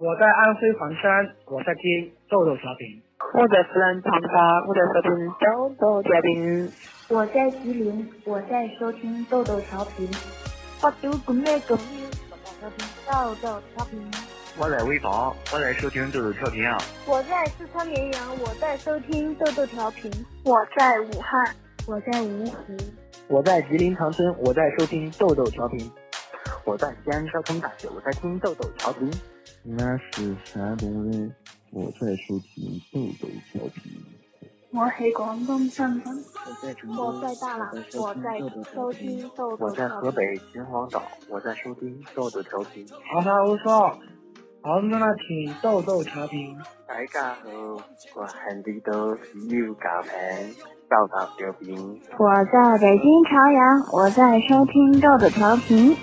我在安徽黄山，我在听豆豆调频。我在湖南长沙，我在收听豆豆调频。我在吉林，我在收听豆豆调频。我丢个那个，我在收听豆豆调频。我在潍坊，我在收听豆豆调频啊。我在四川绵阳，我在收听豆豆调频。我在武汉，我在芜湖。我在吉林长春，我在收听豆豆调频。我在西安交通大学，我在听豆豆调频。我是山东人，我在收听豆豆调频。我是广东深圳，我在大朗，我在收听豆豆。我在河北秦皇岛，我在收听豆豆调频。好好说，我们来听豆豆调频。大家好，我很地都是有咖啡豆豆调频。我在北京朝阳，我在收听豆豆调频。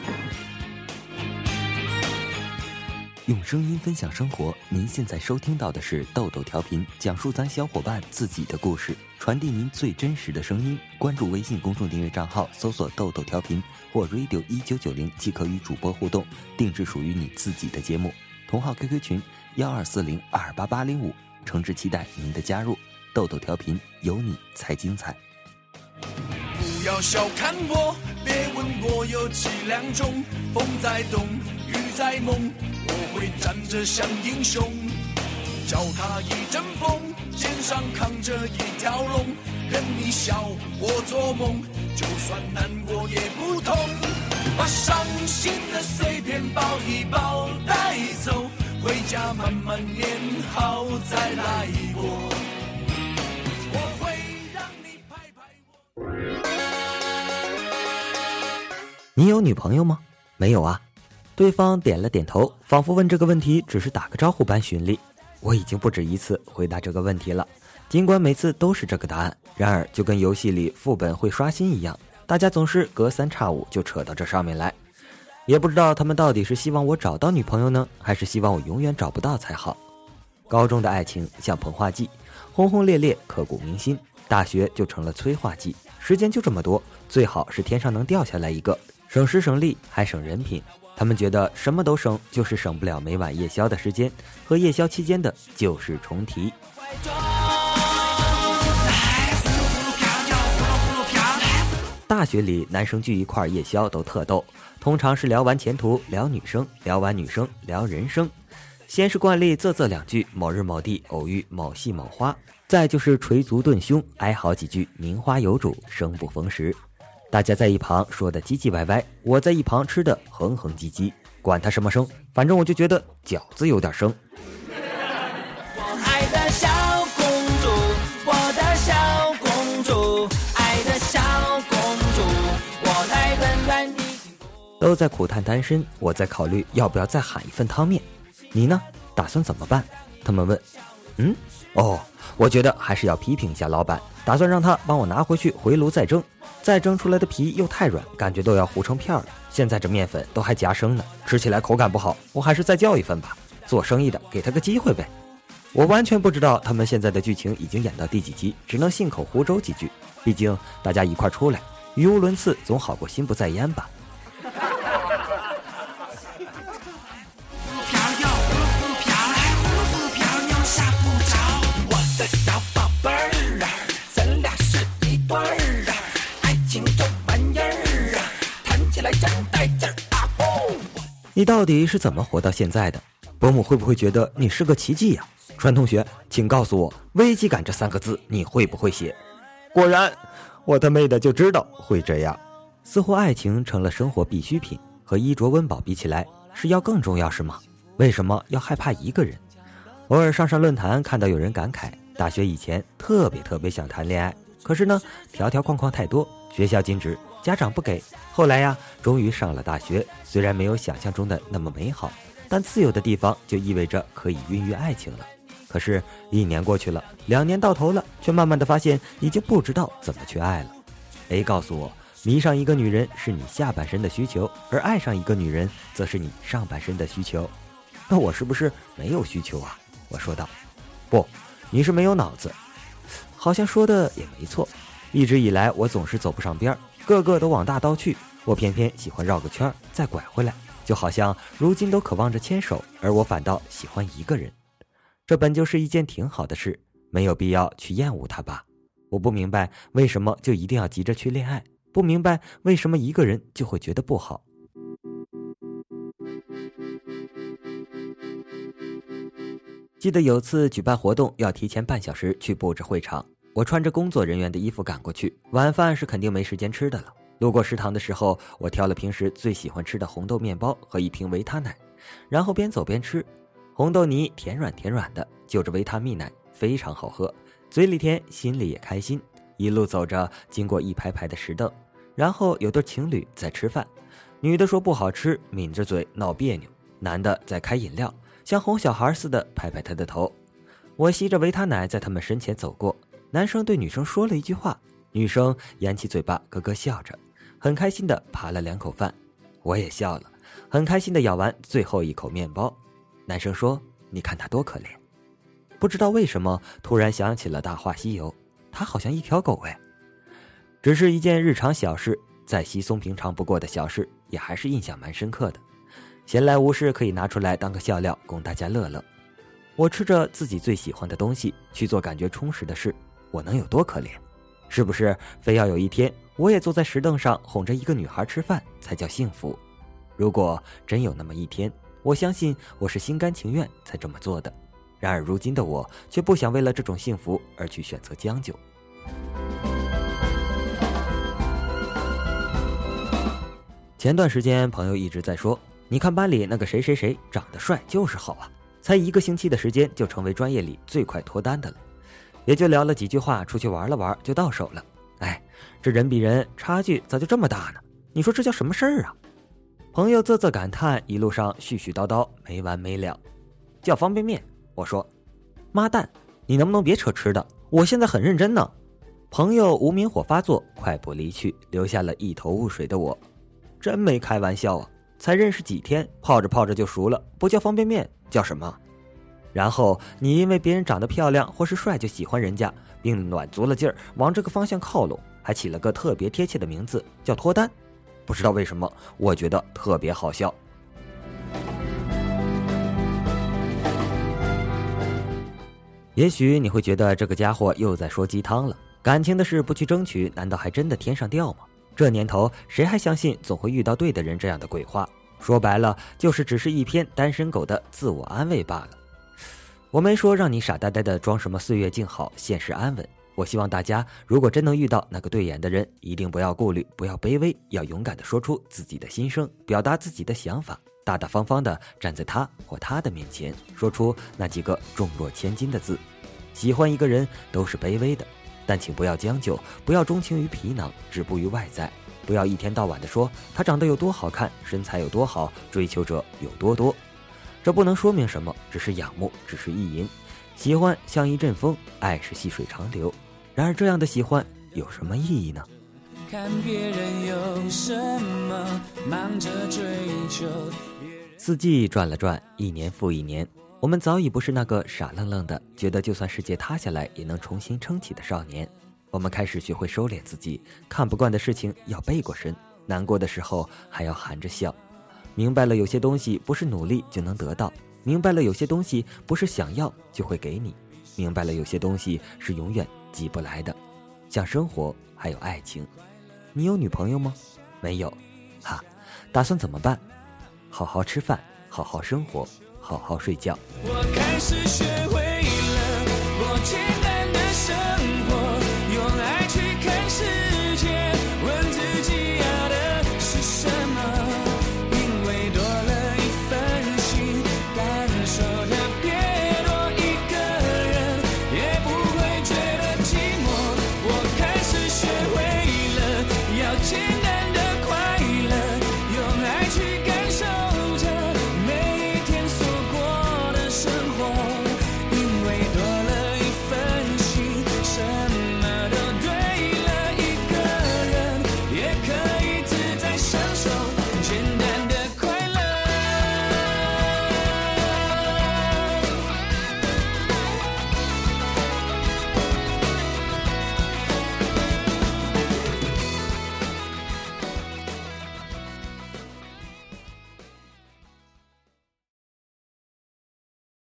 用声音分享生活，您现在收听到的是豆豆调频，讲述咱小伙伴自己的故事，传递您最真实的声音。关注微信公众订阅账号，搜索“豆豆调频”或 “radio 一九九零”，即可与主播互动，定制属于你自己的节目。同号 QQ 群：幺二四零二八八零五，诚挚期待您的加入。豆豆调频，有你才精彩。不要小看我，别问我有几两重，风在动，雨在梦。会站着像英雄，脚踏一阵风，肩上扛着一条龙，任你笑我做梦，就算难过也不痛。把伤心的碎片抱一抱带走，回家慢慢念好再来过。我会让你拍拍我。你有女朋友吗？没有啊。对方点了点头，仿佛问这个问题只是打个招呼般循例。我已经不止一次回答这个问题了，尽管每次都是这个答案，然而就跟游戏里副本会刷新一样，大家总是隔三差五就扯到这上面来。也不知道他们到底是希望我找到女朋友呢，还是希望我永远找不到才好。高中的爱情像膨化剂，轰轰烈烈，刻骨铭心；大学就成了催化剂，时间就这么多，最好是天上能掉下来一个，省时省力还省人品。他们觉得什么都省，就是省不了每晚夜宵的时间和夜宵期间的旧事重提。大学里男生聚一块夜宵都特逗，通常是聊完前途聊女生，聊完女生聊人生，先是惯例啧啧两句某日某地偶遇某系某花，再就是捶足顿胸哀嚎几句名花有主生不逢时。大家在一旁说的唧唧歪歪，我在一旁吃的哼哼唧唧，管他什么生，反正我就觉得饺子有点生。我爱的小公主，我的小公主，爱的小公主，我来温暖你。都在苦叹单身，我在考虑要不要再喊一份汤面。你呢？打算怎么办？他们问。嗯，哦，我觉得还是要批评一下老板，打算让他帮我拿回去回炉再蒸。再蒸出来的皮又太软，感觉都要糊成片了。现在这面粉都还夹生呢，吃起来口感不好。我还是再叫一份吧。做生意的给他个机会呗。我完全不知道他们现在的剧情已经演到第几集，只能信口胡诌几句。毕竟大家一块出来，语无伦次总好过心不在焉吧。你到底是怎么活到现在的？伯母会不会觉得你是个奇迹呀？川同学，请告诉我“危机感”这三个字你会不会写？果然，我他妹的就知道会这样。似乎爱情成了生活必需品，和衣着温饱比起来，是要更重要是吗？为什么要害怕一个人？偶尔上上论坛，看到有人感慨，大学以前特别特别想谈恋爱，可是呢，条条框框太多，学校禁止。家长不给，后来呀，终于上了大学。虽然没有想象中的那么美好，但自由的地方就意味着可以孕育爱情了。可是，一年过去了，两年到头了，却慢慢的发现已经不知道怎么去爱了。A 告诉我，迷上一个女人是你下半身的需求，而爱上一个女人则是你上半身的需求。那我是不是没有需求啊？我说道。不，你是没有脑子。好像说的也没错。一直以来，我总是走不上边儿。个个都往大道去，我偏偏喜欢绕个圈再拐回来。就好像如今都渴望着牵手，而我反倒喜欢一个人。这本就是一件挺好的事，没有必要去厌恶它吧。我不明白为什么就一定要急着去恋爱，不明白为什么一个人就会觉得不好。记得有次举办活动，要提前半小时去布置会场。我穿着工作人员的衣服赶过去，晚饭是肯定没时间吃的了。路过食堂的时候，我挑了平时最喜欢吃的红豆面包和一瓶维他奶，然后边走边吃。红豆泥甜软甜软的，就着维他蜜奶，非常好喝，嘴里甜，心里也开心。一路走着，经过一排排的石凳，然后有对情侣在吃饭，女的说不好吃，抿着嘴闹别扭；男的在开饮料。像哄小孩似的拍拍她的头，我吸着维他奶在他们身前走过。男生对女生说了一句话，女生掩起嘴巴咯咯笑着，很开心的扒了两口饭。我也笑了，很开心的咬完最后一口面包。男生说：“你看他多可怜。”不知道为什么，突然想起了《大话西游》，他好像一条狗哎。只是一件日常小事，再稀松平常不过的小事，也还是印象蛮深刻的。闲来无事可以拿出来当个笑料，供大家乐乐。我吃着自己最喜欢的东西，去做感觉充实的事，我能有多可怜？是不是非要有一天我也坐在石凳上哄着一个女孩吃饭才叫幸福？如果真有那么一天，我相信我是心甘情愿才这么做的。然而如今的我却不想为了这种幸福而去选择将就。前段时间朋友一直在说。你看班里那个谁谁谁长得帅就是好啊，才一个星期的时间就成为专业里最快脱单的了，也就聊了几句话，出去玩了玩就到手了。哎，这人比人差距咋就这么大呢？你说这叫什么事儿啊？朋友啧啧感叹，一路上絮絮叨叨没完没了。叫方便面，我说，妈蛋，你能不能别扯吃的？我现在很认真呢。朋友无名火发作，快步离去，留下了一头雾水的我。真没开玩笑啊！才认识几天，泡着泡着就熟了，不叫方便面，叫什么？然后你因为别人长得漂亮或是帅就喜欢人家，并暖足了劲儿往这个方向靠拢，还起了个特别贴切的名字叫脱单。不知道为什么，我觉得特别好笑。也许你会觉得这个家伙又在说鸡汤了，感情的事不去争取，难道还真的天上掉吗？这年头，谁还相信总会遇到对的人这样的鬼话？说白了，就是只是一篇单身狗的自我安慰罢了。我没说让你傻呆呆的装什么岁月静好、现实安稳。我希望大家，如果真能遇到那个对眼的人，一定不要顾虑，不要卑微，要勇敢的说出自己的心声，表达自己的想法，大大方方的站在他或她的面前，说出那几个重若千斤的字。喜欢一个人都是卑微的。但请不要将就，不要钟情于皮囊，止步于外在，不要一天到晚的说他长得有多好看，身材有多好，追求者有多多。这不能说明什么，只是仰慕，只是意淫。喜欢像一阵风，爱是细水长流。然而这样的喜欢有什么意义呢？看别人有什么，忙着追求四季转了转，一年复一年。我们早已不是那个傻愣愣的，觉得就算世界塌下来也能重新撑起的少年。我们开始学会收敛自己，看不惯的事情要背过身，难过的时候还要含着笑。明白了，有些东西不是努力就能得到；明白了，有些东西不是想要就会给你；明白了，有些东西是永远挤不来的，像生活还有爱情。你有女朋友吗？没有，哈，打算怎么办？好好吃饭，好好生活。好好睡觉。我开始学会了过简单的生。